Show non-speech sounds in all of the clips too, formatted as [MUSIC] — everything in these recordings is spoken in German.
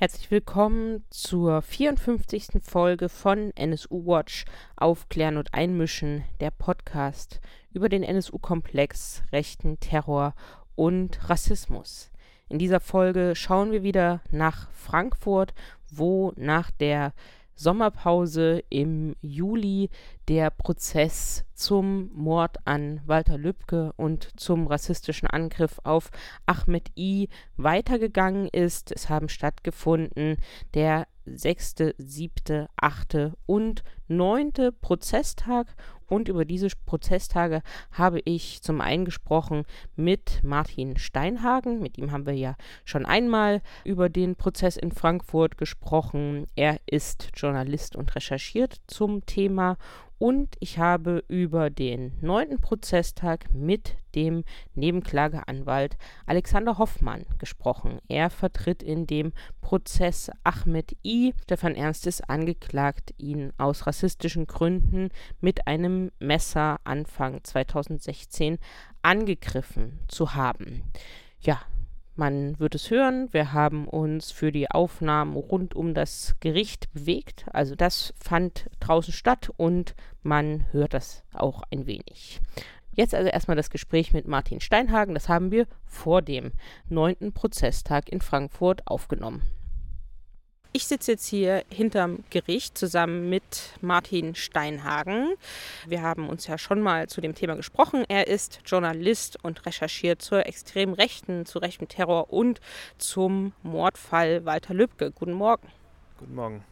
Herzlich willkommen zur 54. Folge von NSU Watch Aufklären und Einmischen, der Podcast über den NSU-Komplex, rechten Terror und Rassismus. In dieser Folge schauen wir wieder nach Frankfurt, wo nach der Sommerpause im Juli der Prozess zum Mord an Walter Lübcke und zum rassistischen Angriff auf Ahmed I weitergegangen ist. Es haben stattgefunden der sechste, siebte, achte und neunte Prozesstag und über diese Prozesstage habe ich zum einen gesprochen mit Martin Steinhagen. Mit ihm haben wir ja schon einmal über den Prozess in Frankfurt gesprochen. Er ist Journalist und recherchiert zum Thema und ich habe über den neunten Prozesstag mit dem Nebenklageanwalt Alexander Hoffmann gesprochen. Er vertritt in dem Prozess Ahmed I. Stefan Ernst ist angeklagt, ihn aus rassistischen Gründen mit einem Messer Anfang 2016 angegriffen zu haben. Ja, man wird es hören, wir haben uns für die Aufnahmen rund um das Gericht bewegt. Also das fand draußen statt und man hört das auch ein wenig. Jetzt also erstmal das Gespräch mit Martin Steinhagen. Das haben wir vor dem neunten Prozesstag in Frankfurt aufgenommen. Ich sitze jetzt hier hinterm Gericht zusammen mit Martin Steinhagen. Wir haben uns ja schon mal zu dem Thema gesprochen. Er ist Journalist und recherchiert zur extremen Rechten, zu rechtem Terror und zum Mordfall Walter Lübcke. Guten Morgen. Guten Morgen.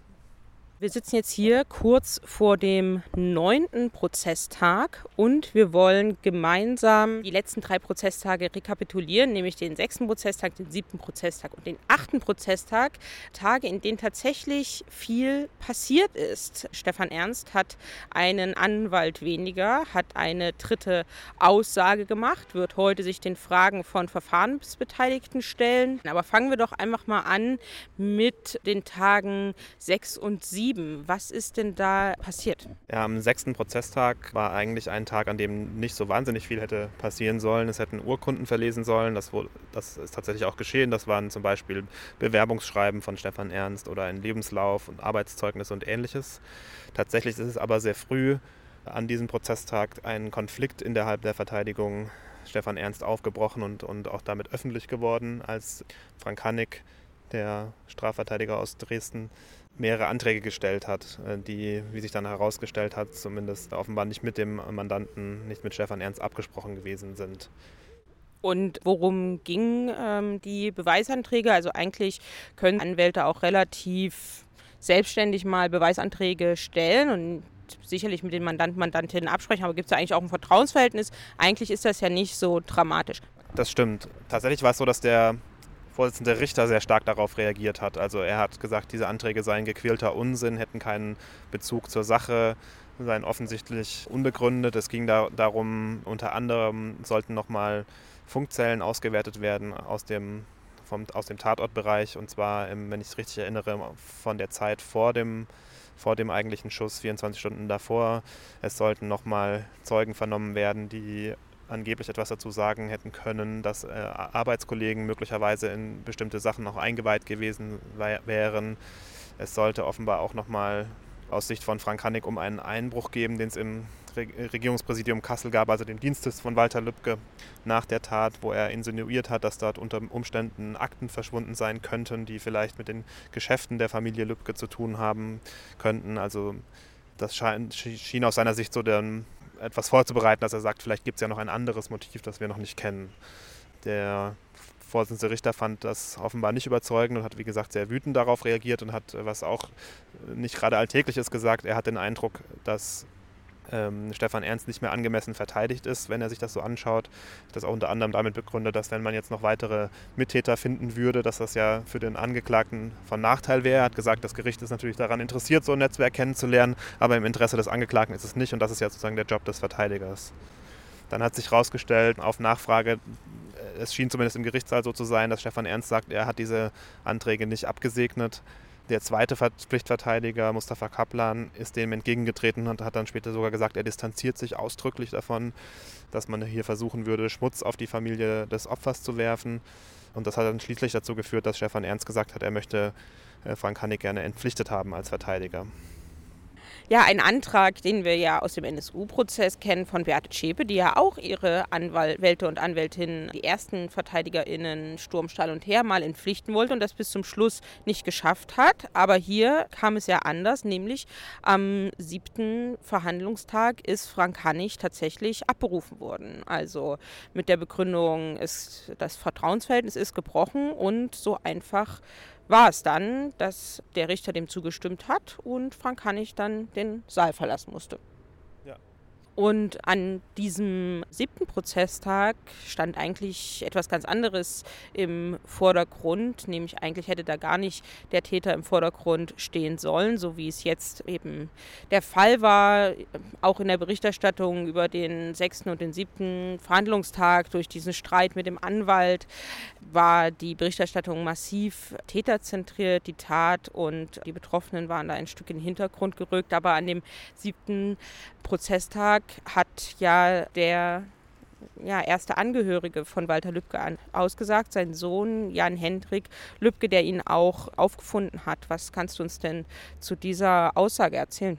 Wir sitzen jetzt hier kurz vor dem neunten Prozesstag und wir wollen gemeinsam die letzten drei Prozesstage rekapitulieren, nämlich den sechsten Prozesstag, den siebten Prozesstag und den achten Prozesstag. Tage, in denen tatsächlich viel passiert ist. Stefan Ernst hat einen Anwalt weniger, hat eine dritte Aussage gemacht, wird heute sich den Fragen von Verfahrensbeteiligten stellen. Aber fangen wir doch einfach mal an mit den Tagen sechs und sieben 7. Was ist denn da passiert? Ja, am sechsten Prozesstag war eigentlich ein Tag, an dem nicht so wahnsinnig viel hätte passieren sollen. Es hätten Urkunden verlesen sollen. Das, das ist tatsächlich auch geschehen. Das waren zum Beispiel Bewerbungsschreiben von Stefan Ernst oder ein Lebenslauf und Arbeitszeugnis und ähnliches. Tatsächlich ist es aber sehr früh an diesem Prozesstag ein Konflikt innerhalb der Verteidigung Stefan Ernst aufgebrochen und, und auch damit öffentlich geworden, als Frank Hannig, der Strafverteidiger aus Dresden, mehrere Anträge gestellt hat, äh, die, wie sich dann herausgestellt hat, zumindest offenbar nicht mit dem Mandanten, nicht mit Stefan Ernst abgesprochen gewesen sind. Und worum ging ähm, die Beweisanträge? Also eigentlich können Anwälte auch relativ selbstständig mal Beweisanträge stellen und sicherlich mit den Mandanten, Mandantinnen absprechen, aber gibt es ja eigentlich auch ein Vertrauensverhältnis. Eigentlich ist das ja nicht so dramatisch. Das stimmt. Tatsächlich war es so, dass der Vorsitzende Richter sehr stark darauf reagiert hat. Also er hat gesagt, diese Anträge seien gequälter Unsinn, hätten keinen Bezug zur Sache, seien offensichtlich unbegründet. Es ging da, darum, unter anderem sollten nochmal Funkzellen ausgewertet werden aus dem, vom, aus dem Tatortbereich und zwar, wenn ich es richtig erinnere, von der Zeit vor dem, vor dem eigentlichen Schuss, 24 Stunden davor. Es sollten nochmal Zeugen vernommen werden, die angeblich etwas dazu sagen hätten können, dass äh, Arbeitskollegen möglicherweise in bestimmte Sachen noch eingeweiht gewesen wären. Es sollte offenbar auch nochmal aus Sicht von Frank Hannig um einen Einbruch geben, den es im Regierungspräsidium Kassel gab, also den Dienstes von Walter Lübcke nach der Tat, wo er insinuiert hat, dass dort unter Umständen Akten verschwunden sein könnten, die vielleicht mit den Geschäften der Familie Lübcke zu tun haben könnten. Also das schien aus seiner Sicht so der etwas vorzubereiten, dass er sagt, vielleicht gibt es ja noch ein anderes Motiv, das wir noch nicht kennen. Der Vorsitzende Richter fand das offenbar nicht überzeugend und hat, wie gesagt, sehr wütend darauf reagiert und hat, was auch nicht gerade alltäglich ist, gesagt, er hat den Eindruck, dass ähm, Stefan Ernst nicht mehr angemessen verteidigt ist, wenn er sich das so anschaut. Das auch unter anderem damit begründet, dass wenn man jetzt noch weitere Mittäter finden würde, dass das ja für den Angeklagten von Nachteil wäre. Er hat gesagt, das Gericht ist natürlich daran interessiert, so ein Netzwerk kennenzulernen, aber im Interesse des Angeklagten ist es nicht und das ist ja sozusagen der Job des Verteidigers. Dann hat sich herausgestellt, auf Nachfrage, äh, es schien zumindest im Gerichtssaal so zu sein, dass Stefan Ernst sagt, er hat diese Anträge nicht abgesegnet Der zweite Pflichtverteidiger, Mustafa Kaplan, ist dem entgegengetreten und hat dann später sogar gesagt, er distanziert sich ausdrücklich davon, dass man hier versuchen würde, Schmutz auf die Familie des Opfers zu werfen. Und das hat dann schließlich dazu geführt, dass Stefan Ernst gesagt hat, er möchte äh, Frank Hannig gerne entpflichtet haben als Verteidiger. Ja, ein Antrag, den wir ja aus dem NSU-Prozess kennen von Beate Zschäpe, die ja auch ihre Anwälte und Anwältinnen, die ersten VerteidigerInnen Sturm, Stahl und Heer mal entpflichten wollte und das bis zum Schluss nicht geschafft hat. Aber hier kam es ja anders, nämlich am siebten Verhandlungstag ist Frank Hannig tatsächlich abberufen worden. Also mit der Begründung, ist, das Vertrauensverhältnis ist gebrochen und so einfach war es dann, dass der Richter dem zugestimmt hat und Frank Hannig dann den Saal verlassen musste. Und an diesem siebten Prozesstag stand eigentlich etwas ganz anderes im Vordergrund, nämlich eigentlich hätte da gar nicht der Täter im Vordergrund stehen sollen, so wie es jetzt eben der Fall war. Auch in der Berichterstattung über den sechsten und den siebten Verhandlungstag durch diesen Streit mit dem Anwalt war die Berichterstattung massiv täterzentriert, die Tat und die Betroffenen waren da ein Stück in den Hintergrund gerückt. Aber an dem siebten Prozesstag hat ja der ja, erste Angehörige von Walter Lübcke an, ausgesagt, sein Sohn Jan Hendrik Lübcke, der ihn auch aufgefunden hat. Was kannst du uns denn zu dieser Aussage erzählen?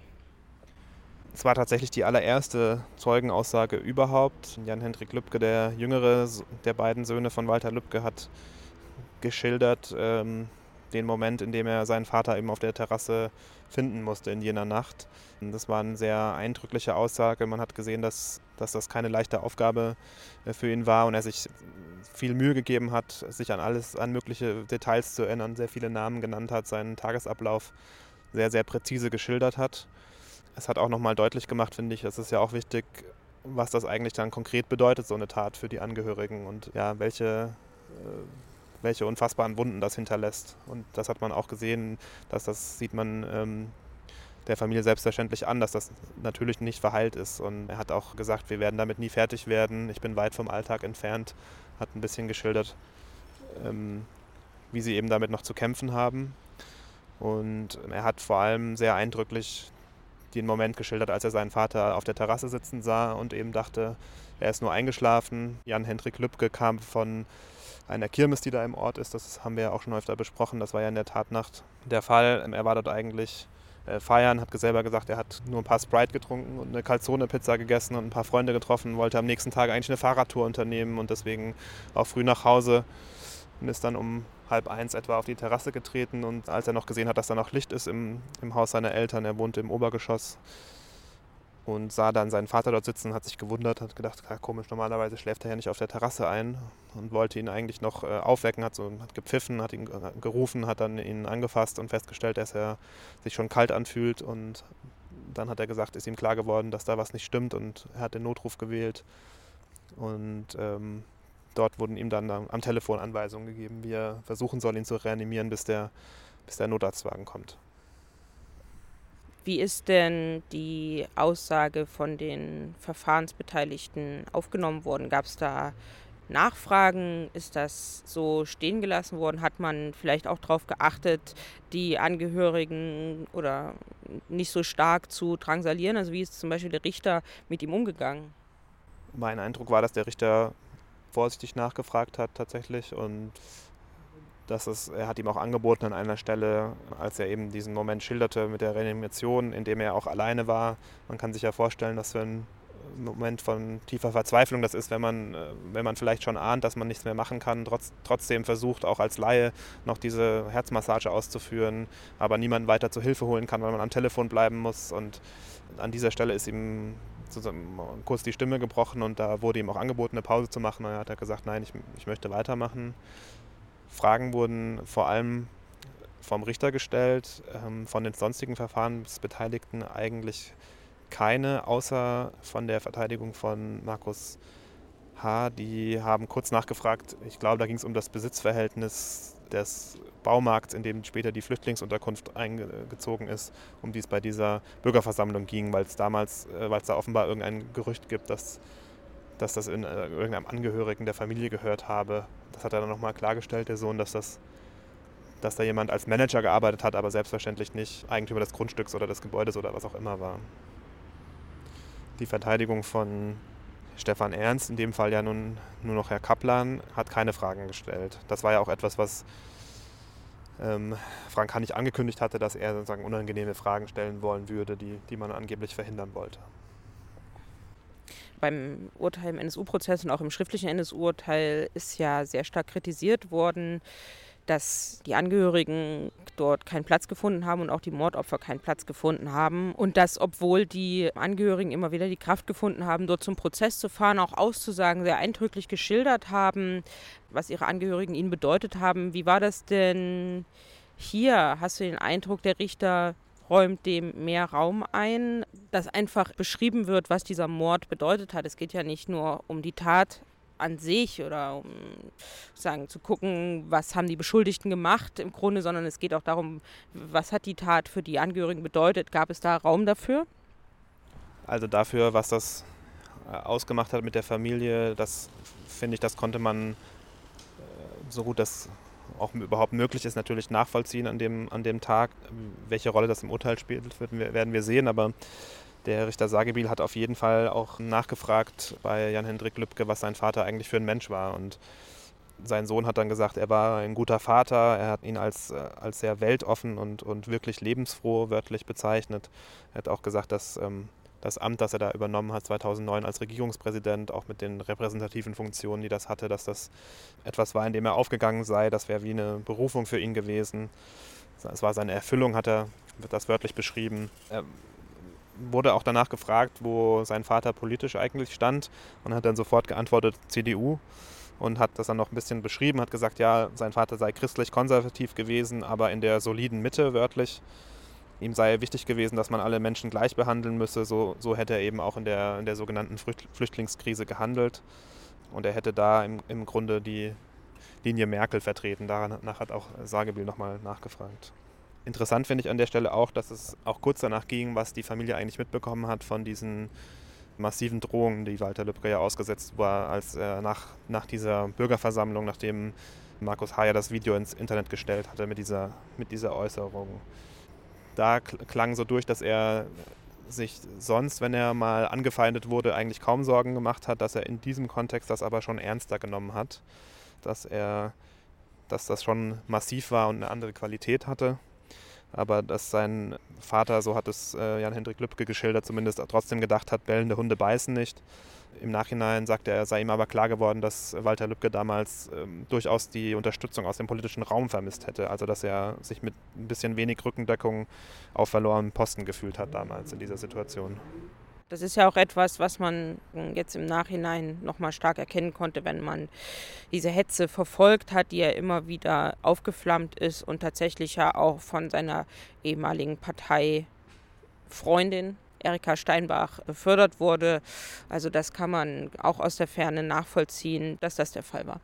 Es war tatsächlich die allererste Zeugenaussage überhaupt. Jan Hendrik Lübcke, der jüngere der beiden Söhne von Walter Lübcke, hat geschildert ähm, den Moment, in dem er seinen Vater eben auf der Terrasse finden musste in jener Nacht. Das war eine sehr eindrückliche Aussage. Man hat gesehen, dass, dass das keine leichte Aufgabe äh, für ihn war und er sich viel Mühe gegeben hat, sich an alles, an mögliche Details zu erinnern, sehr viele Namen genannt hat, seinen Tagesablauf sehr, sehr präzise geschildert hat. Es hat auch nochmal deutlich gemacht, finde ich, es ist ja auch wichtig, was das eigentlich dann konkret bedeutet, so eine Tat für die Angehörigen und ja, welche, äh, welche unfassbaren Wunden das hinterlässt. Und das hat man auch gesehen, dass das sieht man ähm, der Familie selbstverständlich an, dass das natürlich nicht verheilt ist. Und er hat auch gesagt, wir werden damit nie fertig werden. Ich bin weit vom Alltag entfernt, hat ein bisschen geschildert, ähm, wie sie eben damit noch zu kämpfen haben. Und er hat vor allem sehr eindrücklich den Moment geschildert, als er seinen Vater auf der Terrasse sitzen sah und eben dachte, er ist nur eingeschlafen. Jan-Hendrik Lübcke kam von einer Kirmes, die da im Ort ist. Das haben wir ja auch schon öfter besprochen. Das war ja in der Tatnacht der Fall. Er war dort eigentlich äh, feiern, hat selber gesagt, er hat nur ein paar Sprite getrunken und eine Calzone-Pizza gegessen und ein paar Freunde getroffen, wollte am nächsten Tag eigentlich eine Fahrradtour unternehmen und deswegen auch früh nach Hause und ist dann um halb eins etwa auf die Terrasse getreten. Und als er noch gesehen hat, dass da noch Licht ist im, im Haus seiner Eltern, er wohnte im Obergeschoss und sah dann seinen Vater dort sitzen, hat sich gewundert, hat gedacht, ja, komisch, normalerweise schläft er ja nicht auf der Terrasse ein. Und wollte ihn eigentlich noch äh, aufwecken, hat, so, hat gepfiffen, hat ihn gerufen, hat dann ihn angefasst und festgestellt, dass er sich schon kalt anfühlt. Und dann hat er gesagt, ist ihm klar geworden, dass da was nicht stimmt und er hat den Notruf gewählt. Und ähm, dort wurden ihm dann am Telefon Anweisungen gegeben, wie er versuchen soll, ihn zu reanimieren, bis der, bis der Notarztwagen kommt. Wie ist denn die Aussage von den Verfahrensbeteiligten aufgenommen worden? Gab es da Nachfragen? Ist das so stehen gelassen worden? Hat man vielleicht auch darauf geachtet, die Angehörigen oder nicht so stark zu drangsalieren? Also wie ist zum Beispiel der Richter mit ihm umgegangen? Mein Eindruck war, dass der Richter vorsichtig nachgefragt hat tatsächlich und dass es, er hat ihm auch angeboten an einer Stelle, als er eben diesen Moment schilderte mit der Reanimation, in dem er auch alleine war. Man kann sich ja vorstellen, dass für einen Moment von tiefer Verzweiflung das ist, wenn man, äh, wenn man vielleicht schon ahnt, dass man nichts mehr machen kann, trotz, trotzdem versucht, auch als Laie noch diese Herzmassage auszuführen, aber niemanden weiter zu Hilfe holen kann, weil man am Telefon bleiben muss. Und an dieser Stelle ist ihm kurz die Stimme gebrochen und da wurde ihm auch angeboten, eine Pause zu machen. Und er hat gesagt, nein, ich, ich möchte weitermachen. Fragen wurden vor allem vom Richter gestellt, ähm, von den sonstigen Verfahrensbeteiligten eigentlich keine, außer von der Verteidigung von Markus H. Die haben kurz nachgefragt, ich glaube, da ging es um das Besitzverhältnis des Baumarkts, in dem später die Flüchtlingsunterkunft eingezogen ist, um die es bei dieser Bürgerversammlung ging, weil es damals, äh, weil es da offenbar irgendein Gerücht gibt, dass, dass das in äh, irgendeinem Angehörigen der Familie gehört habe. Das hat er dann nochmal klargestellt, der Sohn, dass das dass da jemand als Manager gearbeitet hat, aber selbstverständlich nicht Eigentümer des Grundstücks oder des Gebäudes oder was auch immer war. Die Verteidigung von Stefan Ernst, in dem Fall ja nun nur noch Herr Kaplan, hat keine Fragen gestellt. Das war ja auch etwas, was Frank Hannig angekündigt hatte, dass er sozusagen unangenehme Fragen stellen wollen würde, die, die man angeblich verhindern wollte. Beim Urteil im NSU-Prozess und auch im schriftlichen NSU-Urteil ist ja sehr stark kritisiert worden, dass die Angehörigen dort keinen Platz gefunden haben und auch die Mordopfer keinen Platz gefunden haben. Und dass, obwohl die Angehörigen immer wieder die Kraft gefunden haben, dort zum Prozess zu fahren, auch auszusagen, sehr eindrücklich geschildert haben, was ihre Angehörigen ihnen bedeutet haben. Wie war das denn hier? Hast du den Eindruck, der Richter räumt dem mehr Raum ein, dass einfach beschrieben wird, was dieser Mord bedeutet hat. Es geht ja nicht nur um die Tat an sich oder um sagen zu gucken, was haben die Beschuldigten gemacht im Grunde, sondern es geht auch darum, was hat die Tat für die Angehörigen bedeutet. Gab es da Raum dafür? Also dafür, was das äh, ausgemacht hat mit der Familie, das finde ich, das konnte man äh, so gut das auch überhaupt möglich ist, natürlich nachvollziehen an dem, an dem Tag. Welche Rolle das im Urteil spielt, werden wir sehen, aber der Richter Sagebiel hat auf jeden Fall auch nachgefragt bei Jan-Hendrik Lübcke, was sein Vater eigentlich für ein Mensch war. Und sein Sohn hat dann gesagt, er war ein guter Vater, er hat ihn als, äh, als sehr weltoffen und, und wirklich lebensfroh wörtlich bezeichnet. Er hat auch gesagt, dass ähm, das Amt, das er da übernommen hat 2009 als Regierungspräsident, auch mit den repräsentativen Funktionen, die das hatte, dass das etwas war, in dem er aufgegangen sei. Das wäre wie eine Berufung für ihn gewesen. Es war seine Erfüllung, hat er wird das wörtlich beschrieben. Er wurde auch danach gefragt, wo sein Vater politisch eigentlich stand und hat dann sofort geantwortet CDU und hat das dann noch ein bisschen beschrieben, hat gesagt, ja, sein Vater sei christlich-konservativ gewesen, aber in der soliden Mitte wörtlich. Ihm sei wichtig gewesen, dass man alle Menschen gleich behandeln müsse. So, so hätte er eben auch in der, in der sogenannten Flüchtlingskrise gehandelt. Und er hätte da im, im Grunde die Linie Merkel vertreten. Danach hat auch Sagebiel nochmal nachgefragt. Interessant finde ich an der Stelle auch, dass es auch kurz danach ging, was die Familie eigentlich mitbekommen hat von diesen massiven Drohungen, die Walter Lübcke ja ausgesetzt war, als er nach, nach dieser Bürgerversammlung, nachdem Markus Hayer das Video ins Internet gestellt hatte mit dieser, mit dieser Äußerung. Da klang so durch, dass er sich sonst, wenn er mal angefeindet wurde, eigentlich kaum Sorgen gemacht hat, dass er in diesem Kontext das aber schon ernster genommen hat, dass er, dass das schon massiv war und eine andere Qualität hatte aber dass sein Vater, so hat es äh, Jan-Hendrik Lübcke geschildert, zumindest trotzdem gedacht hat, bellende Hunde beißen nicht. Im Nachhinein sagte er, sei ihm aber klar geworden, dass Walter Lübcke damals ähm, durchaus die Unterstützung aus dem politischen Raum vermisst hätte. Also dass er sich mit ein bisschen wenig Rückendeckung auf verlorenem Posten gefühlt hat damals in dieser Situation. Das ist ja auch etwas, was man jetzt im Nachhinein nochmal stark erkennen konnte, wenn man diese Hetze verfolgt hat, die ja immer wieder aufgeflammt ist und tatsächlich ja auch von seiner ehemaligen Parteifreundin Erika Steinbach befördert wurde. Also das kann man auch aus der Ferne nachvollziehen, dass das der Fall war.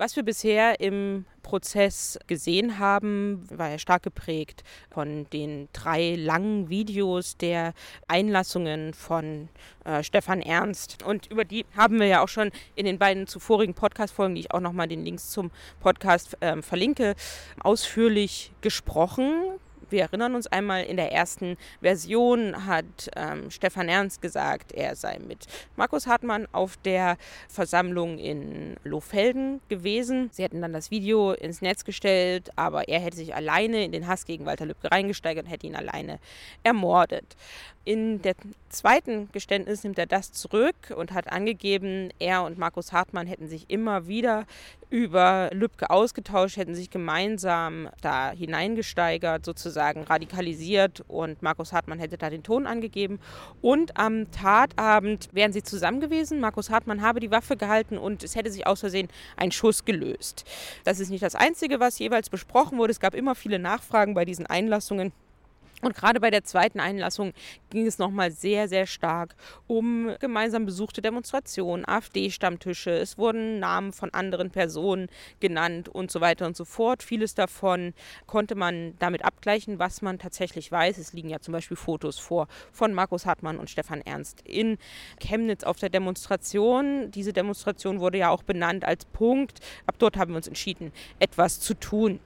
Was wir bisher im Prozess gesehen haben, war ja stark geprägt von den drei langen Videos der Einlassungen von äh, Stefan Ernst. Und über die haben wir ja auch schon in den beiden zuvorigen Podcast-Folgen, die ich auch nochmal den Links zum Podcast äh, verlinke, ausführlich gesprochen wir erinnern uns einmal, in der ersten Version hat ähm, Stefan Ernst gesagt, er sei mit Markus Hartmann auf der Versammlung in Lohfelden gewesen. Sie hätten dann das Video ins Netz gestellt, aber er hätte sich alleine in den Hass gegen Walter Lübcke reingesteigert und hätte ihn alleine ermordet. In der zweiten Geständnis nimmt er das zurück und hat angegeben, er und Markus Hartmann hätten sich immer wieder über Lübcke ausgetauscht, hätten sich gemeinsam da hineingesteigert, sozusagen radikalisiert und Markus Hartmann hätte da den Ton angegeben. Und am Tatabend wären sie zusammen gewesen. Markus Hartmann habe die Waffe gehalten und es hätte sich aus Versehen ein Schuss gelöst. Das ist nicht das Einzige, was jeweils besprochen wurde. Es gab immer viele Nachfragen bei diesen Einlassungen. Und gerade bei der zweiten Einlassung ging es nochmal sehr, sehr stark um gemeinsam besuchte Demonstrationen, AfD-Stammtische. Es wurden Namen von anderen Personen genannt und so weiter und so fort. Vieles davon konnte man damit abgleichen, was man tatsächlich weiß. Es liegen ja zum Beispiel Fotos vor von Markus Hartmann und Stefan Ernst in Chemnitz auf der Demonstration. Diese Demonstration wurde ja auch benannt als Punkt. Ab dort haben wir uns entschieden, etwas zu tun.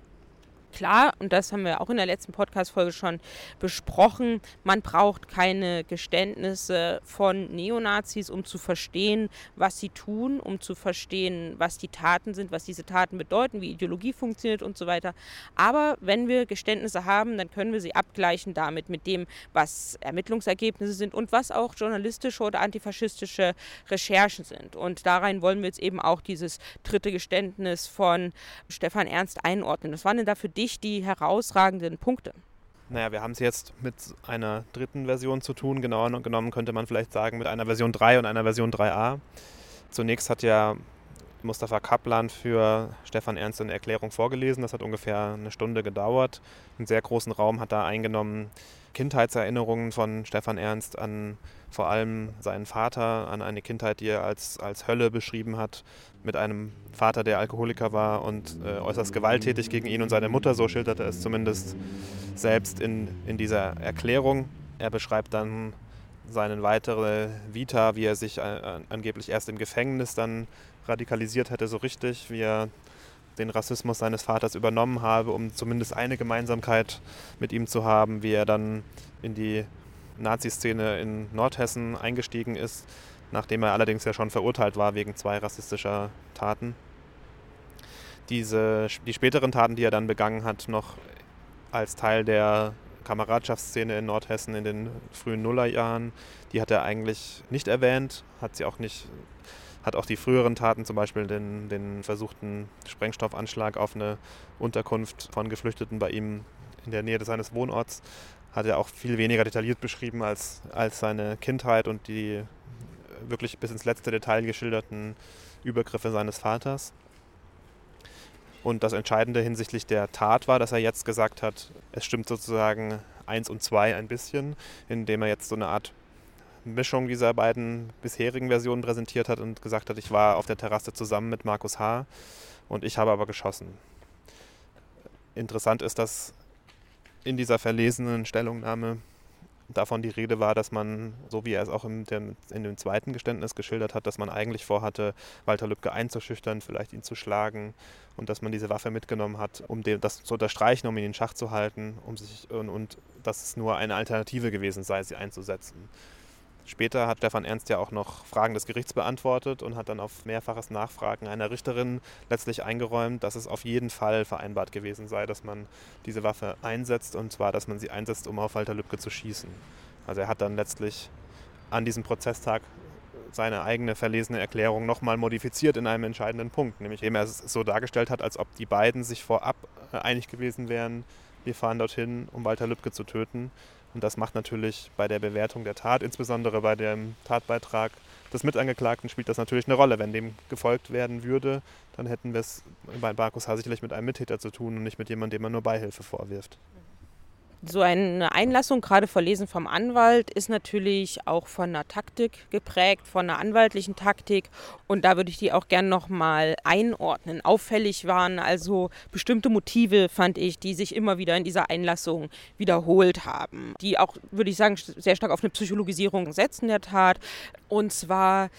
Klar, und das haben wir auch in der letzten Podcast-Folge schon besprochen, man braucht keine Geständnisse von Neonazis, um zu verstehen, was sie tun, um zu verstehen, was die Taten sind, was diese Taten bedeuten, wie Ideologie funktioniert und so weiter. Aber wenn wir Geständnisse haben, dann können wir sie abgleichen damit mit dem, was Ermittlungsergebnisse sind und was auch journalistische oder antifaschistische Recherchen sind. Und darein wollen wir jetzt eben auch dieses dritte Geständnis von Stefan Ernst einordnen. Was waren denn da für die herausragenden Punkte? Naja, wir haben es jetzt mit einer dritten Version zu tun. Genauer genommen könnte man vielleicht sagen mit einer Version 3 und einer Version 3a. Zunächst hat ja Mustafa Kaplan für Stefan Ernst eine Erklärung vorgelesen. Das hat ungefähr eine Stunde gedauert. Einen sehr großen Raum hat er eingenommen. Kindheitserinnerungen von Stefan Ernst an vor allem seinen Vater, an eine Kindheit, die er als, als Hölle beschrieben hat, mit einem Vater, der Alkoholiker war und äh, äußerst gewalttätig gegen ihn und seine Mutter, so schilderte er es zumindest selbst in, in dieser Erklärung. Er beschreibt dann seine weitere Vita, wie er sich äh, angeblich erst im Gefängnis dann radikalisiert hätte, so richtig, wie er den Rassismus seines Vaters übernommen habe, um zumindest eine Gemeinsamkeit mit ihm zu haben, wie er dann in die Nazi-Szene in Nordhessen eingestiegen ist, nachdem er allerdings ja schon verurteilt war wegen zwei rassistischer Taten. Diese, die späteren Taten, die er dann begangen hat, noch als Teil der Kameradschaftsszene in Nordhessen in den frühen Nullerjahren, die hat er eigentlich nicht erwähnt, hat sie auch nicht hat auch die früheren Taten, zum Beispiel den, den versuchten Sprengstoffanschlag auf eine Unterkunft von Geflüchteten bei ihm in der Nähe seines Wohnorts, hat er auch viel weniger detailliert beschrieben als, als seine Kindheit und die wirklich bis ins letzte Detail geschilderten Übergriffe seines Vaters. Und das Entscheidende hinsichtlich der Tat war, dass er jetzt gesagt hat, es stimmt sozusagen eins und zwei ein bisschen, indem er jetzt so eine Art Mischung dieser beiden bisherigen Versionen präsentiert hat und gesagt hat, ich war auf der Terrasse zusammen mit Markus H. und ich habe aber geschossen. Interessant ist, dass in dieser verlesenen Stellungnahme davon die Rede war, dass man, so wie er es auch in dem, in dem zweiten Geständnis geschildert hat, dass man eigentlich vorhatte, Walter Lübcke einzuschüchtern, vielleicht ihn zu schlagen und dass man diese Waffe mitgenommen hat, um dem, das zu unterstreichen, um ihn in Schach zu halten um sich, und, und dass es nur eine Alternative gewesen sei, sie einzusetzen. Später hat Stefan Ernst ja auch noch Fragen des Gerichts beantwortet und hat dann auf mehrfaches Nachfragen einer Richterin letztlich eingeräumt, dass es auf jeden Fall vereinbart gewesen sei, dass man diese Waffe einsetzt und zwar, dass man sie einsetzt, um auf Walter Lübcke zu schießen. Also er hat dann letztlich an diesem Prozesstag seine eigene verlesene Erklärung nochmal modifiziert in einem entscheidenden Punkt, nämlich eben er es so dargestellt hat, als ob die beiden sich vorab äh, einig gewesen wären, wir fahren dorthin, um Walter Lübcke zu töten und das macht natürlich bei der Bewertung der Tat, insbesondere bei dem Tatbeitrag des Mitangeklagten, spielt das natürlich eine Rolle. Wenn dem gefolgt werden würde, dann hätten wir es bei Barkus H. sicherlich mit einem Mittäter zu tun und nicht mit jemandem, dem man nur Beihilfe vorwirft so eine Einlassung, gerade verlesen vom Anwalt, ist natürlich auch von einer Taktik geprägt, von einer anwaltlichen Taktik. Und da würde ich die auch gerne nochmal einordnen. Auffällig waren also bestimmte Motive, fand ich, die sich immer wieder in dieser Einlassung wiederholt haben. Die auch, würde ich sagen, sehr stark auf eine Psychologisierung setzen der Tat. Und zwar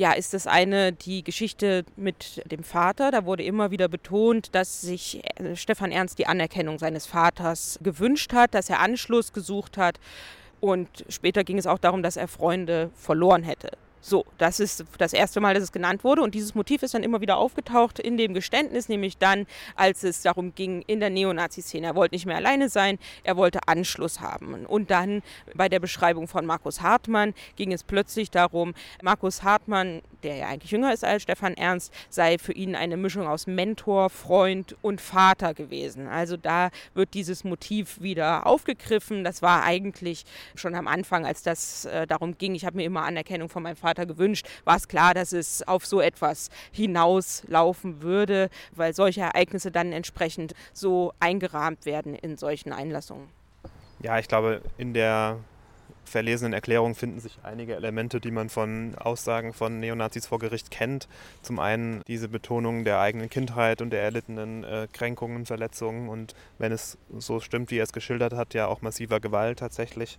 ja, ist das eine die Geschichte mit dem Vater. Da wurde immer wieder betont, dass sich äh, Stefan Ernst die Anerkennung seines Vaters gewünscht hat, dass er Anschluss gesucht hat. Und später ging es auch darum, dass er Freunde verloren hätte. So, das ist das erste Mal, dass es genannt wurde. Und dieses Motiv ist dann immer wieder aufgetaucht in dem Geständnis, nämlich dann, als es darum ging, in der Neonazi-Szene. Er wollte nicht mehr alleine sein, er wollte Anschluss haben. Und dann bei der Beschreibung von Markus Hartmann ging es plötzlich darum, Markus Hartmann, der ja eigentlich jünger ist als Stefan Ernst, sei für ihn eine Mischung aus Mentor, Freund und Vater gewesen. Also da wird dieses Motiv wieder aufgegriffen. Das war eigentlich schon am Anfang, als das äh, darum ging, ich habe mir immer Anerkennung von meinem Vater Vater gewünscht, war es klar, dass es auf so etwas hinauslaufen würde, weil solche Ereignisse dann entsprechend so eingerahmt werden in solchen Einlassungen. Ja, ich glaube, in der verlesenen Erklärung finden sich einige Elemente, die man von Aussagen von Neonazis vor Gericht kennt. Zum einen diese Betonung der eigenen Kindheit und der erlittenen äh, Kränkungen, Verletzungen und wenn es so stimmt, wie er es geschildert hat, ja auch massiver Gewalt tatsächlich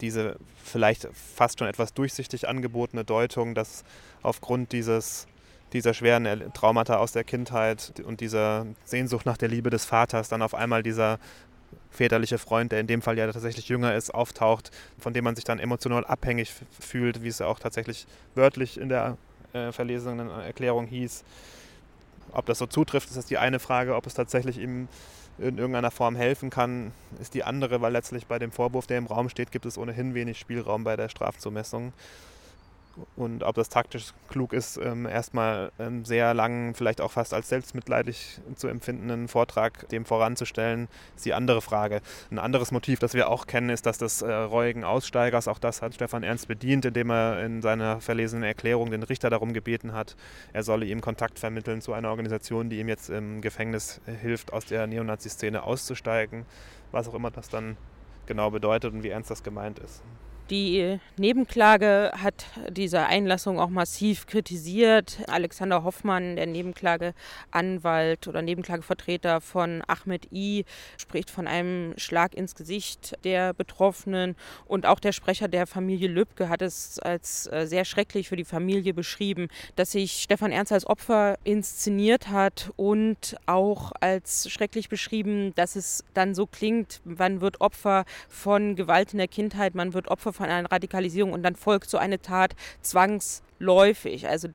diese vielleicht fast schon etwas durchsichtig angebotene Deutung, dass aufgrund dieses dieser schweren Traumata aus der Kindheit und dieser Sehnsucht nach der Liebe des Vaters dann auf einmal dieser väterliche Freund, der in dem Fall ja tatsächlich jünger ist, auftaucht, von dem man sich dann emotional abhängig fühlt, wie es ja auch tatsächlich wörtlich in der äh, verlesenen Erklärung hieß. Ob das so zutrifft, ist das die eine Frage. Ob es tatsächlich ihm in irgendeiner Form helfen kann, ist die andere, weil letztlich bei dem Vorwurf, der im Raum steht, gibt es ohnehin wenig Spielraum bei der Strafzumessung und ob das taktisch klug ist, ähm, erstmal einen sehr langen, vielleicht auch fast als selbstmitleidig zu empfindenden Vortrag dem voranzustellen, ist die andere Frage. Ein anderes Motiv, das wir auch kennen, ist das des äh, reuigen Aussteigers. Auch das hat Stefan Ernst bedient, indem er in seiner verlesenen Erklärung den Richter darum gebeten hat, er solle ihm Kontakt vermitteln zu einer Organisation, die ihm jetzt im Gefängnis hilft, aus der Neonazi-Szene auszusteigen, was auch immer das dann genau bedeutet und wie ernst das gemeint ist. Die Nebenklage hat diese Einlassung auch massiv kritisiert. Alexander Hoffmann, der Nebenklageanwalt oder Nebenklagevertreter von Ahmed I, spricht von einem Schlag ins Gesicht der Betroffenen. Und auch der Sprecher der Familie Lübcke hat es als äh, sehr schrecklich für die Familie beschrieben, dass sich Stefan Ernst als Opfer inszeniert hat und auch als schrecklich beschrieben, dass es dann so klingt, man wird Opfer von Gewalt in der Kindheit, man wird Opfer von einer Radikalisierung und dann folgt so eine Tat zwangsläufig. Also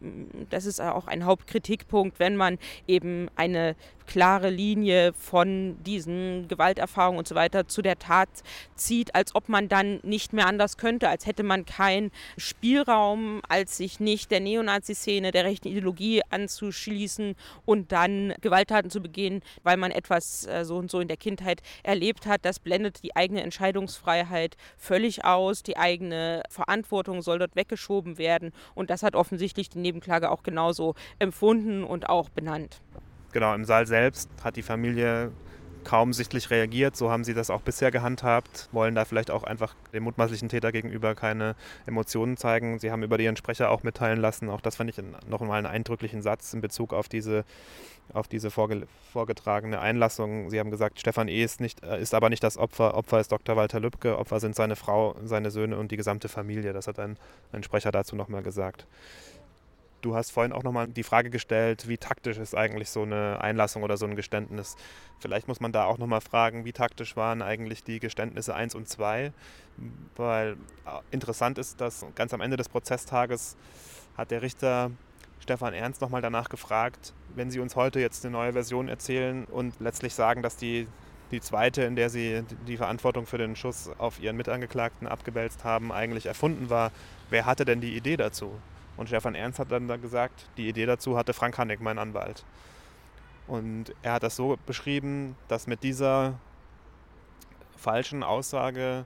das ist auch ein Hauptkritikpunkt, wenn man eben eine klare Linie von diesen Gewalterfahrungen und so weiter zu der Tat zieht, als ob man dann nicht mehr anders könnte, als hätte man keinen Spielraum, als sich nicht der Neonazi-Szene, der rechten Ideologie anzuschließen und dann Gewalttaten zu begehen, weil man etwas äh, so und so in der Kindheit erlebt hat. Das blendet die eigene Entscheidungsfreiheit völlig aus. Die eigene Verantwortung soll dort weggeschoben werden. Und das hat offensichtlich die Nebenklage auch genauso empfunden und auch benannt. Genau, im Saal selbst hat die Familie kaum sichtlich reagiert. So haben sie das auch bisher gehandhabt, wollen da vielleicht auch einfach dem mutmaßlichen Täter gegenüber keine Emotionen zeigen. Sie haben über ihren Sprecher auch mitteilen lassen, auch das fand ich noch mal einen eindrücklichen Satz in Bezug auf diese, auf diese vorge vorgetragene Einlassung. Sie haben gesagt, Stefan E. ist, nicht, äh, ist aber nicht das Opfer, Opfer ist Dr. Walter Lübcke, Opfer sind seine Frau, seine Söhne und die gesamte Familie. Das hat ein, ein Sprecher dazu nochmal gesagt. Du hast vorhin auch nochmal die Frage gestellt, wie taktisch ist eigentlich so eine Einlassung oder so ein Geständnis. Vielleicht muss man da auch nochmal fragen, wie taktisch waren eigentlich die Geständnisse 1 und 2. Weil äh, interessant ist, dass ganz am Ende des Prozesstages hat der Richter Stefan Ernst nochmal danach gefragt, wenn Sie uns heute jetzt eine neue Version erzählen und letztlich sagen, dass die, die zweite, in der Sie die Verantwortung für den Schuss auf Ihren Mitangeklagten abgewälzt haben, eigentlich erfunden war, wer hatte denn die Idee dazu? Und Stefan Ernst hat dann gesagt, die Idee dazu hatte Frank Hannig, mein Anwalt. Und er hat das so beschrieben, dass mit dieser falschen Aussage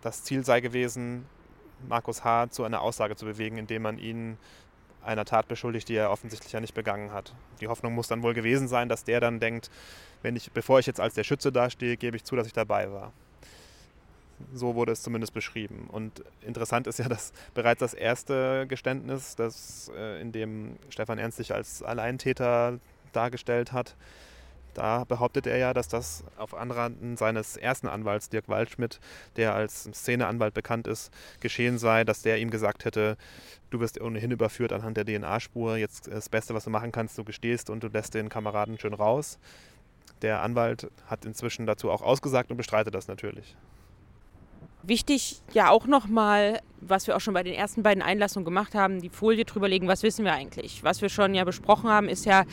das Ziel sei gewesen, Markus H. zu einer Aussage zu bewegen, indem man ihn einer Tat beschuldigt, die er offensichtlich ja nicht begangen hat. Die Hoffnung muss dann wohl gewesen sein, dass der dann denkt, wenn ich, bevor ich jetzt als der Schütze dastehe, gebe ich zu, dass ich dabei war. So wurde es zumindest beschrieben. Und interessant ist ja, [LAUGHS] dass bereits das erste Geständnis, das, äh, in dem Stefan Ernst sich als Alleintäter dargestellt hat, da behauptet er ja, dass das auf Anraten seines ersten Anwalts, Dirk Waldschmidt, der als Szeneanwalt bekannt ist, geschehen sei, dass der ihm gesagt hätte, du wirst ohnehin überführt anhand der DNA-Spur, jetzt das Beste, was du machen kannst, du gestehst und du lässt den Kameraden schön raus. Der Anwalt hat inzwischen dazu auch ausgesagt und bestreitet das natürlich. Wichtig ja auch nochmal, was wir auch schon bei den ersten beiden Einlassungen gemacht haben, die Folie drüberlegen, was wissen wir eigentlich. Was wir schon ja besprochen haben, ist ja,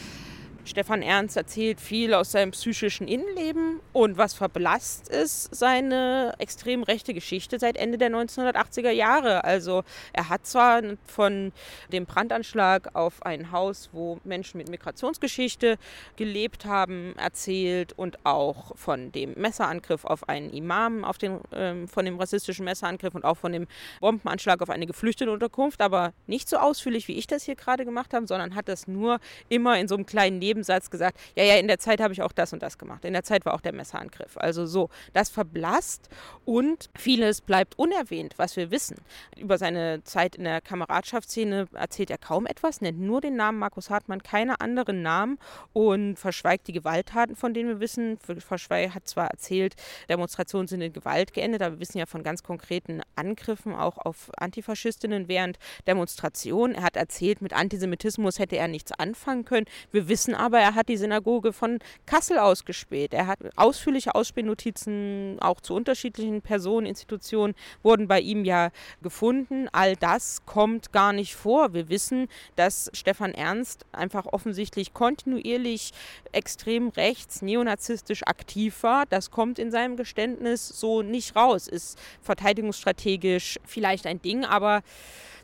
Stefan Ernst erzählt viel aus seinem psychischen Innenleben und was verblasst ist, seine extrem rechte Geschichte seit Ende der 1980er Jahre. Also er hat zwar von dem Brandanschlag auf ein Haus, wo Menschen mit Migrationsgeschichte gelebt haben, erzählt und auch von dem Messerangriff auf einen Imam, auf den, ähm, von dem rassistischen Messerangriff und auch von dem Bombenanschlag auf eine geflüchtete Unterkunft, aber nicht so ausführlich, wie ich das hier gerade gemacht habe, sondern hat das nur immer in so einem kleinen Neben Nebensatz gesagt, ja, ja, in der Zeit habe ich auch das und das gemacht. In der Zeit war auch der Messerangriff. Also so, das verblasst und vieles bleibt unerwähnt, was wir wissen. Über seine Zeit in der Kameradschaftsszene erzählt er kaum etwas, nennt nur den Namen Markus Hartmann, keine anderen Namen und verschweigt die Gewalttaten, von denen wir wissen. Verschweig hat zwar erzählt, Demonstrationen sind in Gewalt geendet, aber wir wissen ja von ganz konkreten Angriffen auch auf Antifaschistinnen während Demonstrationen. Er hat erzählt, mit Antisemitismus hätte er nichts anfangen können. Wir wissen aber, er hat die Synagoge von Kassel ausgespäht. Er hat ausführliche Ausspähnotizen auch zu unterschiedlichen Personen, Institutionen wurden bei ihm ja gefunden. All das kommt gar nicht vor. Wir wissen, dass Stefan Ernst einfach offensichtlich kontinuierlich extrem rechts, neonazistisch aktiv war. Das kommt in seinem Geständnis so nicht raus. Ist verteidigungsstrategisch vielleicht ein Ding, aber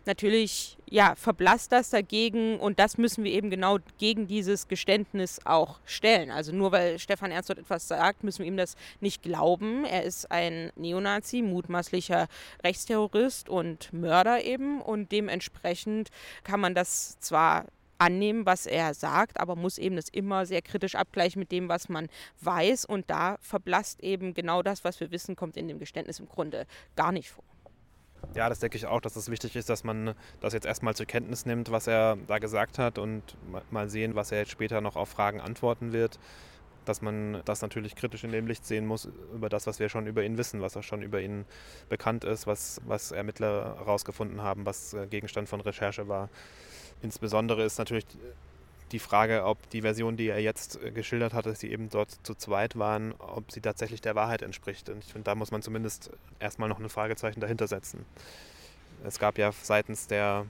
natürlich ja, verblasst das dagegen und das müssen wir eben genau gegen dieses Geständnis auch stellen. Also nur weil Stefan Ernst dort etwas sagt, müssen wir ihm das nicht glauben. Er ist ein Neonazi, mutmaßlicher Rechtsterrorist und Mörder eben und dementsprechend kann man das zwar annehmen, was er sagt, aber muss eben das immer sehr kritisch abgleichen mit dem, was man weiß. Und da verblasst eben genau das, was wir wissen, kommt in dem Geständnis im Grunde gar nicht vor. Ja, das denke ich auch, dass es wichtig ist, dass man das jetzt erstmal zur Kenntnis nimmt, was er da gesagt hat und mal sehen, was er jetzt später noch auf Fragen antworten wird. Dass man das natürlich kritisch in dem Licht sehen muss, über das, was wir schon über ihn wissen, was auch schon über ihn bekannt ist, was, was Ermittler herausgefunden haben, was äh, Gegenstand von Recherche war. Insbesondere ist natürlich die Frage, ob die Version, die er jetzt äh, geschildert hat, dass sie eben dort zu zweit waren, ob sie tatsächlich der Wahrheit entspricht. Und ich finde, da muss man zumindest erstmal noch ein Fragezeichen dahinter setzen. Es gab ja seitens der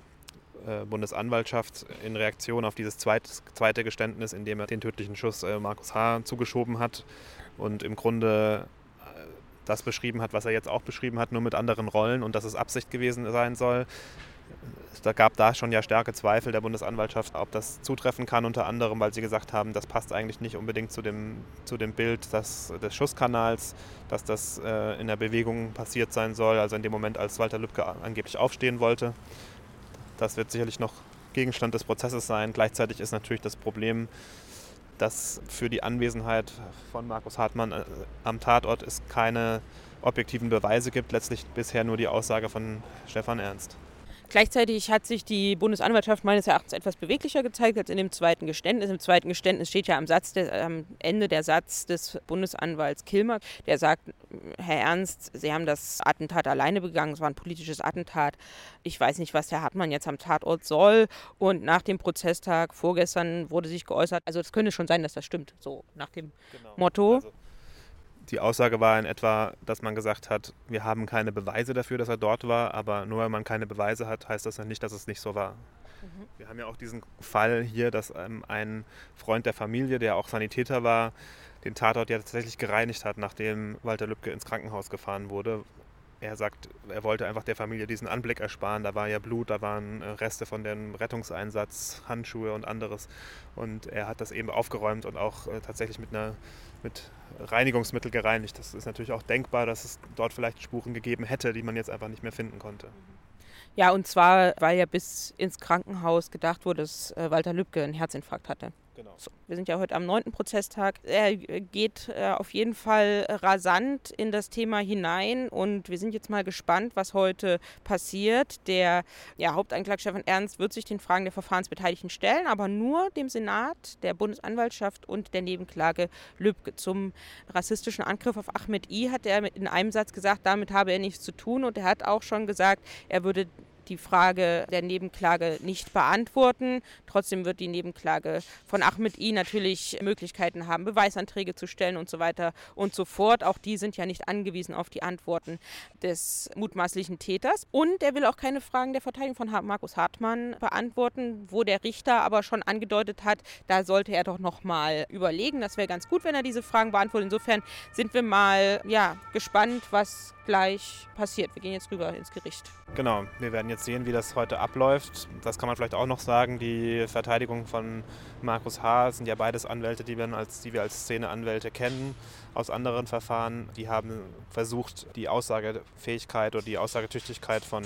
äh, Bundesanwaltschaft in Reaktion auf dieses zweite Geständnis, in dem er den tödlichen Schuss äh, Markus H. zugeschoben hat und im Grunde das beschrieben hat, was er jetzt auch beschrieben hat, nur mit anderen Rollen und dass es Absicht gewesen sein soll, da gab da schon ja starke Zweifel der Bundesanwaltschaft, ob das zutreffen kann, unter anderem, weil sie gesagt haben, das passt eigentlich nicht unbedingt zu dem, zu dem Bild des, des Schusskanals, dass das äh, in der Bewegung passiert sein soll, also in dem Moment, als Walter Lübcke angeblich aufstehen wollte. Das wird sicherlich noch Gegenstand des Prozesses sein. Gleichzeitig ist natürlich das Problem, dass für die Anwesenheit von Markus Hartmann äh, am Tatort es keine objektiven Beweise gibt, letztlich bisher nur die Aussage von Stefan Ernst. Gleichzeitig hat sich die Bundesanwaltschaft meines Erachtens etwas beweglicher gezeigt als in dem zweiten Geständnis. Im zweiten Geständnis steht ja am, der, am Ende der Satz des Bundesanwalts Kilmer, der sagt, Herr Ernst, Sie haben das Attentat alleine begangen, es war ein politisches Attentat. Ich weiß nicht, was Herr Hartmann jetzt am Tatort soll. Und nach dem Prozesstag vorgestern wurde sich geäußert, also es könnte schon sein, dass das stimmt, so nach dem genau. Motto. Also die Aussage war in etwa, dass man gesagt hat, wir haben keine Beweise dafür, dass er dort war, aber nur weil man keine Beweise hat, heißt das ja nicht, dass es nicht so war. Mhm. Wir haben ja auch diesen Fall hier, dass ähm, ein Freund der Familie, der auch Sanitäter war, den Tatort ja tatsächlich gereinigt hat, nachdem Walter Lübcke ins Krankenhaus gefahren wurde. Er sagt, er wollte einfach der Familie diesen Anblick ersparen. Da war ja Blut, da waren äh, Reste von dem Rettungseinsatz, Handschuhe und anderes. Und er hat das eben aufgeräumt und auch äh, tatsächlich mit einer mit Reinigungsmittel gereinigt. Das ist natürlich auch denkbar, dass es dort vielleicht Spuren gegeben hätte, die man jetzt einfach nicht mehr finden konnte. Ja, und zwar, weil ja bis ins Krankenhaus gedacht wurde, dass äh, Walter Lübcke einen Herzinfarkt hatte. Genau. So, wir sind ja heute am neunten Prozesstag. Er geht äh, auf jeden Fall rasant in das Thema hinein und wir sind jetzt mal gespannt, was heute passiert. Der ja, Hauptanklage Stefan Ernst wird sich den Fragen der Verfahrensbeteiligten stellen, aber nur dem Senat, der Bundesanwaltschaft und der Nebenklage Lübcke. Zum rassistischen Angriff auf Ahmed I hat er in einem Satz gesagt, damit habe er nichts zu tun und er hat auch schon gesagt, er würde die Frage der Nebenklage nicht beantworten. Trotzdem wird die Nebenklage von Ahmed I natürlich Möglichkeiten haben, Beweisanträge zu stellen und so weiter und so fort. Auch die sind ja nicht angewiesen auf die Antworten des mutmaßlichen Täters. Und er will auch keine Fragen der Verteidigung von Markus Hartmann beantworten, wo der Richter aber schon angedeutet hat, da sollte er doch noch mal überlegen. Das wäre ganz gut, wenn er diese Fragen beantwortet. Insofern sind wir mal ja, gespannt, was gleich passiert. Wir gehen jetzt rüber ins Gericht. Genau, wir werden jetzt sehen, wie das heute abläuft. Das kann man vielleicht auch noch sagen. Die Verteidigung von Markus H. sind ja beides Anwälte, die wir als, die wir als Szeneanwälte kennen aus anderen Verfahren. Die haben versucht, die Aussagefähigkeit oder die Aussagetüchtigkeit von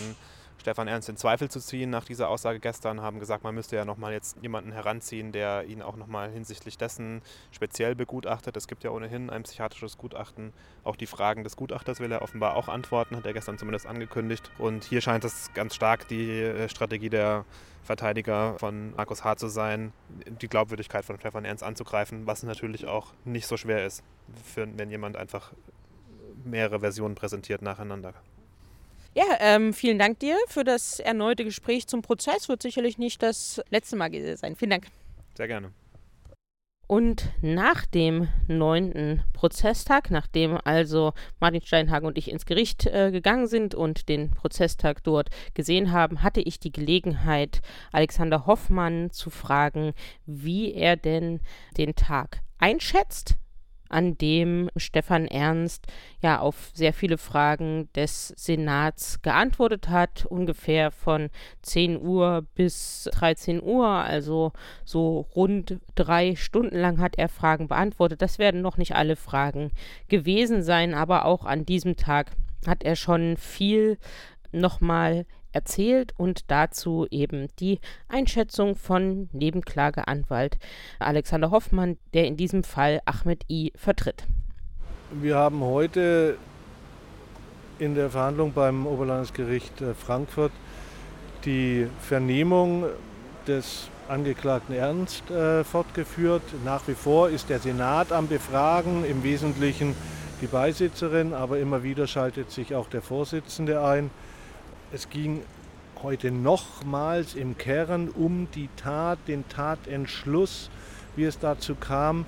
Stefan Ernst in Zweifel zu ziehen nach dieser Aussage gestern, haben gesagt, man müsste ja nochmal jetzt jemanden heranziehen, der ihn auch nochmal hinsichtlich dessen speziell begutachtet. Es gibt ja ohnehin ein psychiatrisches Gutachten. Auch die Fragen des Gutachters will er offenbar auch antworten, hat er gestern zumindest angekündigt. Und hier scheint es ganz stark die äh, Strategie der Verteidiger von Markus H. zu sein, die Glaubwürdigkeit von Stefan Ernst anzugreifen, was natürlich auch nicht so schwer ist, wenn jemand einfach mehrere Versionen präsentiert nacheinander. Ja, ähm, vielen Dank dir für das erneute Gespräch zum Prozess. Wird sicherlich nicht das letzte Mal sein. Vielen Dank. Sehr gerne. Und nach dem neunten Prozesstag, nachdem also Martin Steinhagen und ich ins Gericht äh, gegangen sind und den Prozesstag dort gesehen haben, hatte ich die Gelegenheit, Alexander Hoffmann zu fragen, wie er denn den Tag einschätzt, an dem Stefan Ernst ja auf sehr viele Fragen des Senats geantwortet hat, ungefähr von 10 Uhr bis 13 Uhr, also so rund drei Stunden lang hat er Fragen beantwortet. Das werden noch nicht alle Fragen gewesen sein, aber auch an diesem Tag hat er schon viel nochmal erzählt und dazu eben die Einschätzung von Nebenklageanwalt Alexander Hoffmann, der in diesem Fall Ahmed I. vertritt. Wir haben heute in der Verhandlung beim Oberlandesgericht äh, Frankfurt die Vernehmung des Angeklagten Ernst äh, fortgeführt. Nach wie vor ist der Senat am Befragen, im Wesentlichen die Beisitzerin, aber immer wieder schaltet sich auch der Vorsitzende ein. Es ging heute nochmals im Kern um die Tat, den Tatentschluss, wie es dazu kam.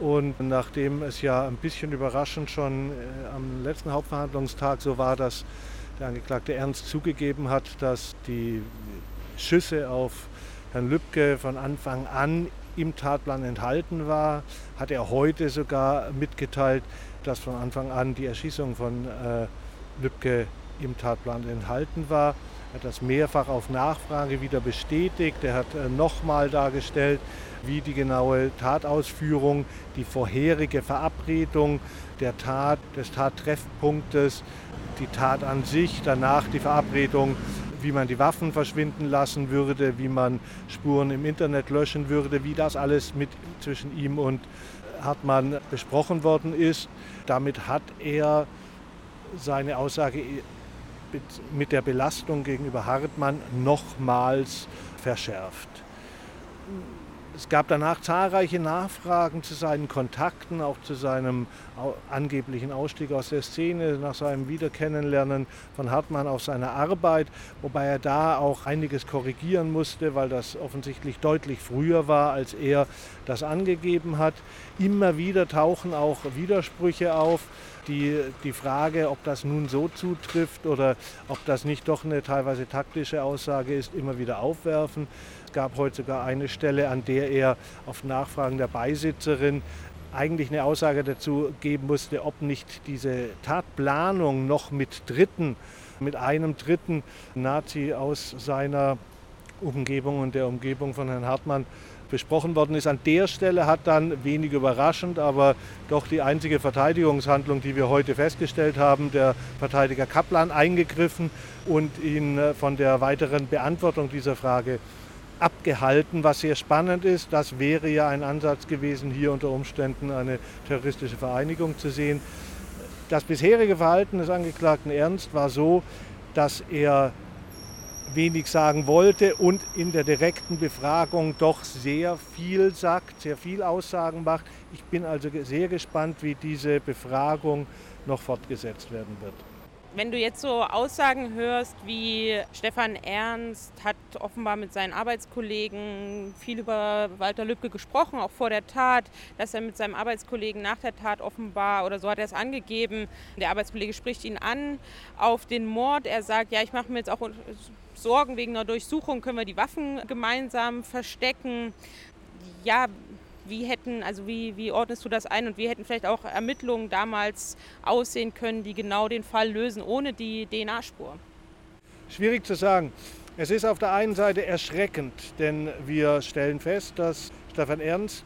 Und nachdem es ja ein bisschen überraschend schon äh, am letzten Hauptverhandlungstag so war, dass der Angeklagte Ernst zugegeben hat, dass die Schüsse auf Herrn Lübcke von Anfang an im Tatplan enthalten war, hat er heute sogar mitgeteilt, dass von Anfang an die Erschießung von äh, Lübcke im Tatplan enthalten war. Er hat das mehrfach auf Nachfrage wieder bestätigt. Er hat äh, nochmal dargestellt, wie die genaue Tatausführung, die vorherige Verabredung der Tat, des Tattreffpunktes, die Tat an sich, danach die Verabredung, wie man die Waffen verschwinden lassen würde, wie man Spuren im Internet löschen würde, wie das alles mit zwischen ihm und Hartmann besprochen worden ist. Damit hat er seine Aussage mit der Belastung gegenüber Hartmann nochmals verschärft. Es gab danach zahlreiche Nachfragen zu seinen Kontakten, auch zu seinem angeblichen Ausstieg aus der Szene, nach seinem Wiederkennenlernen von Hartmann auf seine Arbeit, wobei er da auch einiges korrigieren musste, weil das offensichtlich deutlich früher war, als er das angegeben hat. Immer wieder tauchen auch Widersprüche auf die, die Frage, ob das nun so zutrifft oder ob das nicht doch eine teilweise taktische Aussage ist, immer wieder aufwerfen. Es gab heute sogar eine Stelle, an der er auf Nachfragen der Beisitzerin eigentlich eine Aussage dazu geben musste, ob nicht diese Tatplanung noch mit Dritten, mit einem dritten Nazi aus seiner Umgebung und der Umgebung von Herrn Hartmann besprochen worden ist. An der Stelle hat dann wenig überraschend, aber doch die einzige Verteidigungshandlung, die wir heute festgestellt haben, der Verteidiger Kaplan eingegriffen und ihn äh, von der weiteren Beantwortung dieser Frage abgehalten, was sehr spannend ist. Das wäre ja ein Ansatz gewesen, hier unter Umständen eine terroristische Vereinigung zu sehen. Das bisherige Verhalten des Angeklagten Ernst war so, dass er wenig sagen wollte und in der direkten Befragung doch sehr viel sagt, sehr viel Aussagen macht. Ich bin also sehr gespannt, wie diese Befragung noch fortgesetzt werden wird. Wenn du jetzt so Aussagen hörst, wie Stefan Ernst hat offenbar mit seinen Arbeitskollegen viel über Walter Lübcke gesprochen, auch vor der Tat, dass er mit seinem Arbeitskollegen nach der Tat offenbar, oder so hat er es angegeben, der Arbeitskollege spricht ihn an auf den Mord. Er sagt, ja, ich mache mir jetzt auch Sorgen wegen einer Durchsuchung, können wir die Waffen gemeinsam verstecken. Ja, wie hätten, also wie, wie ordnest du das ein und wie hätten vielleicht auch Ermittlungen damals aussehen können, die genau den Fall lösen, ohne die DNA-Spur? Schwierig zu sagen. Es ist auf der einen Seite erschreckend, denn wir stellen fest, dass Stefan Ernst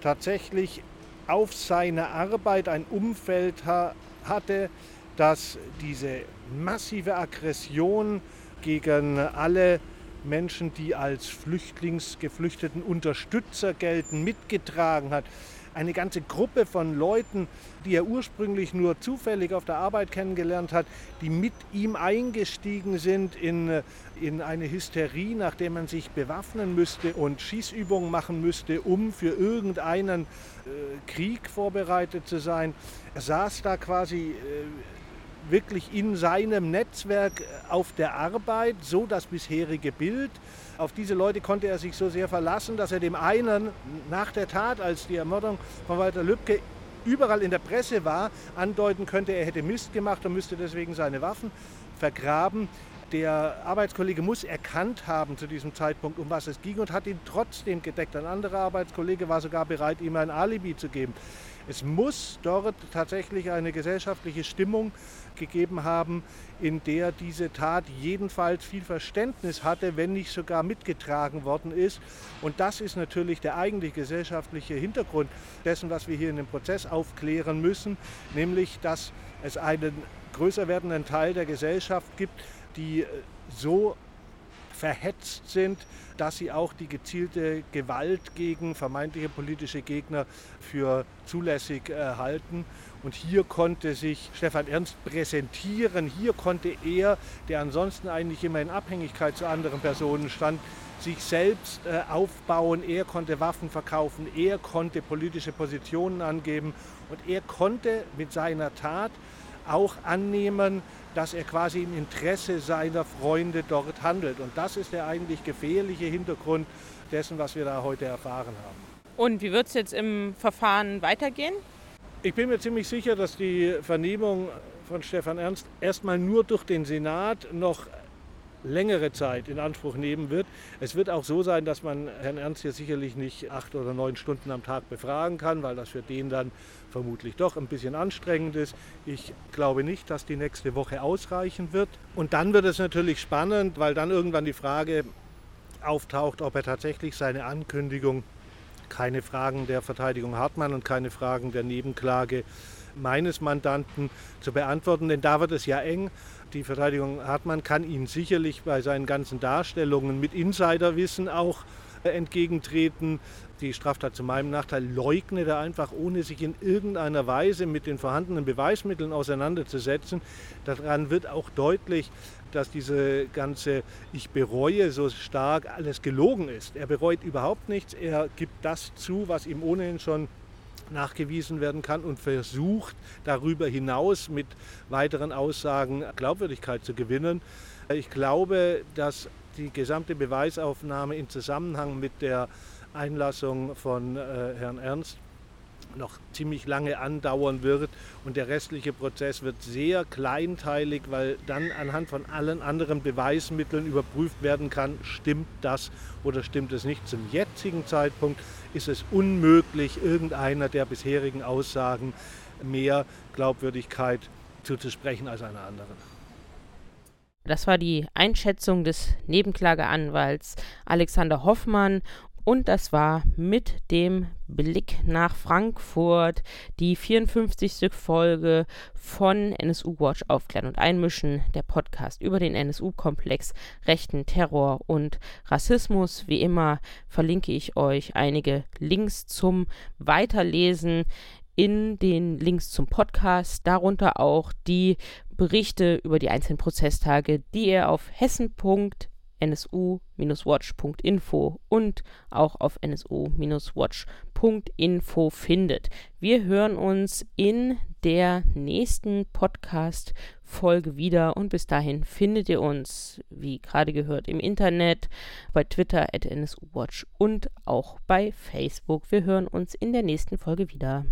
tatsächlich auf seine Arbeit ein Umfeld ha hatte, das diese massive Aggression gegen alle Menschen, die als Flüchtlingsgeflüchteten Unterstützer gelten, mitgetragen hat. Eine ganze Gruppe von Leuten, die er ursprünglich nur zufällig auf der Arbeit kennengelernt hat, die mit ihm eingestiegen sind in, in eine Hysterie, nachdem man sich bewaffnen müsste und Schießübungen machen müsste, um für irgendeinen äh, Krieg vorbereitet zu sein. Er saß da quasi äh, wirklich in seinem Netzwerk äh, auf der Arbeit, so das bisherige Bild. Auf diese Leute konnte er sich so sehr verlassen, dass er dem einen nach der Tat, als die Ermordung von Walter Lübcke überall in der Presse war, andeuten könnte, er hätte Mist gemacht und müsste deswegen seine Waffen vergraben. Der Arbeitskollege muss erkannt haben zu diesem Zeitpunkt, um was es ging und hat ihn trotzdem gedeckt. Ein anderer Arbeitskollege war sogar bereit, ihm ein Alibi zu geben. Es muss dort tatsächlich eine gesellschaftliche Stimmung gegeben haben, in der diese Tat jedenfalls viel Verständnis hatte, wenn nicht sogar mitgetragen worden ist. Und das ist natürlich der eigentlich gesellschaftliche Hintergrund dessen, was wir hier in dem Prozess aufklären müssen, nämlich dass es einen größer werdenden Teil der Gesellschaft gibt, die so verhetzt sind, dass sie auch die gezielte Gewalt gegen vermeintliche politische Gegner für zulässig halten. Und hier konnte sich Stefan Ernst präsentieren. Hier konnte er, der ansonsten eigentlich immer in Abhängigkeit zu anderen Personen stand, sich selbst aufbauen. Er konnte Waffen verkaufen. Er konnte politische Positionen angeben. Und er konnte mit seiner Tat auch annehmen, dass er quasi im Interesse seiner Freunde dort handelt. Und das ist der eigentlich gefährliche Hintergrund dessen, was wir da heute erfahren haben. Und wie wird es jetzt im Verfahren weitergehen? Ich bin mir ziemlich sicher, dass die Vernehmung von Stefan Ernst erstmal nur durch den Senat noch längere Zeit in Anspruch nehmen wird. Es wird auch so sein, dass man Herrn Ernst hier sicherlich nicht acht oder neun Stunden am Tag befragen kann, weil das für den dann vermutlich doch ein bisschen anstrengend ist. Ich glaube nicht, dass die nächste Woche ausreichen wird. Und dann wird es natürlich spannend, weil dann irgendwann die Frage auftaucht, ob er tatsächlich seine Ankündigung, keine Fragen der Verteidigung Hartmann und keine Fragen der Nebenklage meines Mandanten zu beantworten, denn da wird es ja eng. Die Verteidigung Hartmann kann Ihnen sicherlich bei seinen ganzen Darstellungen mit Insiderwissen auch entgegentreten. Die Straftat zu meinem Nachteil leugnet er einfach, ohne sich in irgendeiner Weise mit den vorhandenen Beweismitteln auseinanderzusetzen. Daran wird auch deutlich, dass diese ganze Ich bereue so stark alles gelogen ist. Er bereut überhaupt nichts. Er gibt das zu, was ihm ohnehin schon nachgewiesen werden kann und versucht darüber hinaus mit weiteren Aussagen Glaubwürdigkeit zu gewinnen. Ich glaube, dass die gesamte Beweisaufnahme im Zusammenhang mit der Einlassung von äh, Herrn Ernst noch ziemlich lange andauern wird und der restliche Prozess wird sehr kleinteilig, weil dann anhand von allen anderen Beweismitteln überprüft werden kann, stimmt das oder stimmt es nicht. Zum jetzigen Zeitpunkt ist es unmöglich, irgendeiner der bisherigen Aussagen mehr Glaubwürdigkeit zuzusprechen als einer anderen. Das war die Einschätzung des Nebenklageanwalts Alexander Hoffmann und das war mit dem Blick nach Frankfurt die 54. Folge von NSU Watch Aufklären und Einmischen, der Podcast über den NSU-Komplex, rechten Terror und Rassismus. Wie immer verlinke ich euch einige Links zum Weiterlesen in den Links zum Podcast, darunter auch die Berichte über die einzelnen Prozesstage, die ihr auf hessen.de nsu-watch.info und auch auf nsu-watch.info findet. Wir hören uns in der nächsten Podcast-Folge wieder und bis dahin findet ihr uns, wie gerade gehört, im Internet, bei Twitter at nsuwatch und auch bei Facebook. Wir hören uns in der nächsten Folge wieder.